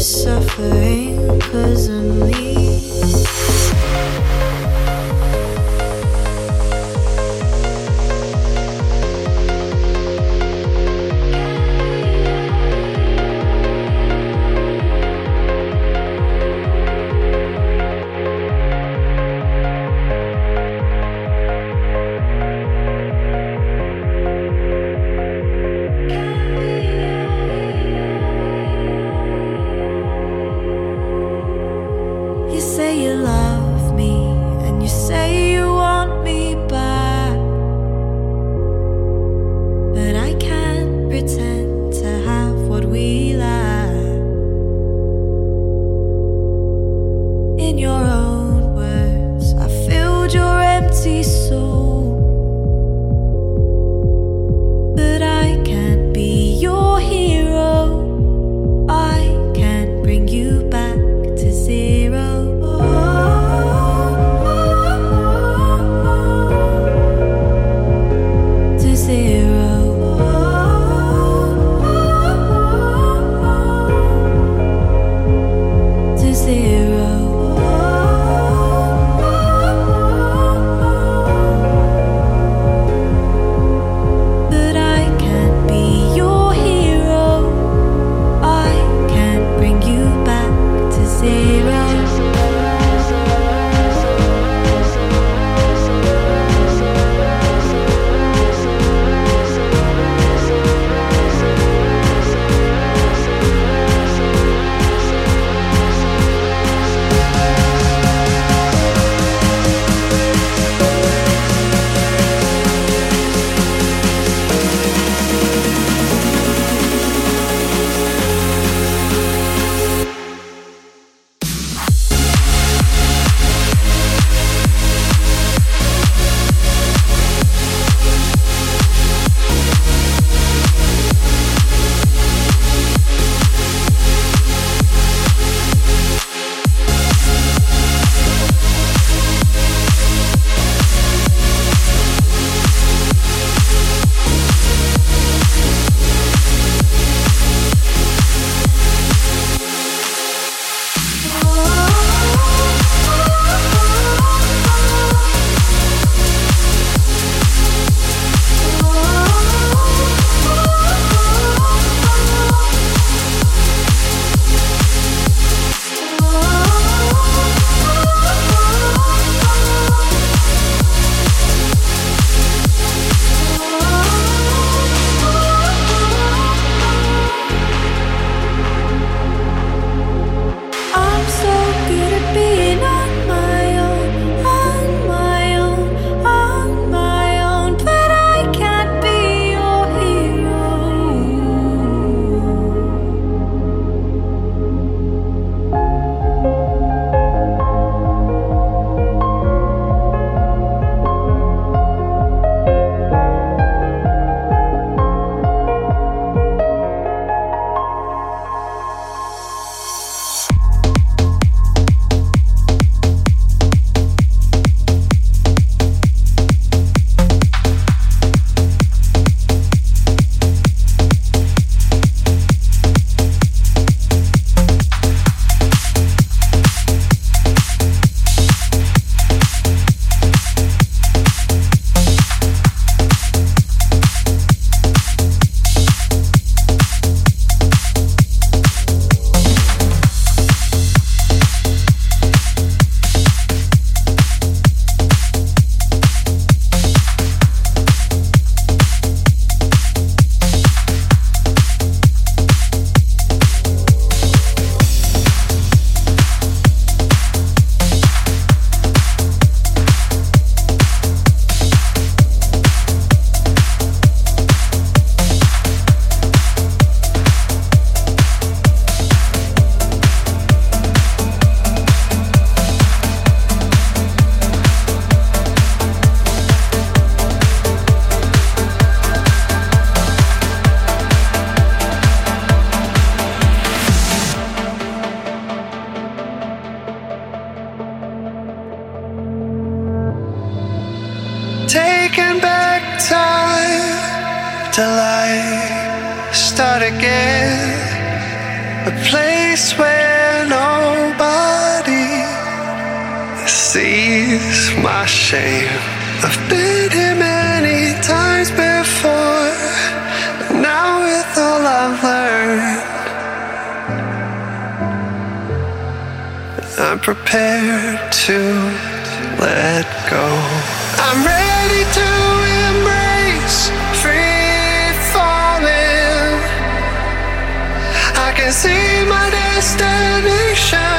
suffering cause of me I'm prepared to let go. I'm ready to embrace free falling. I can see my destination.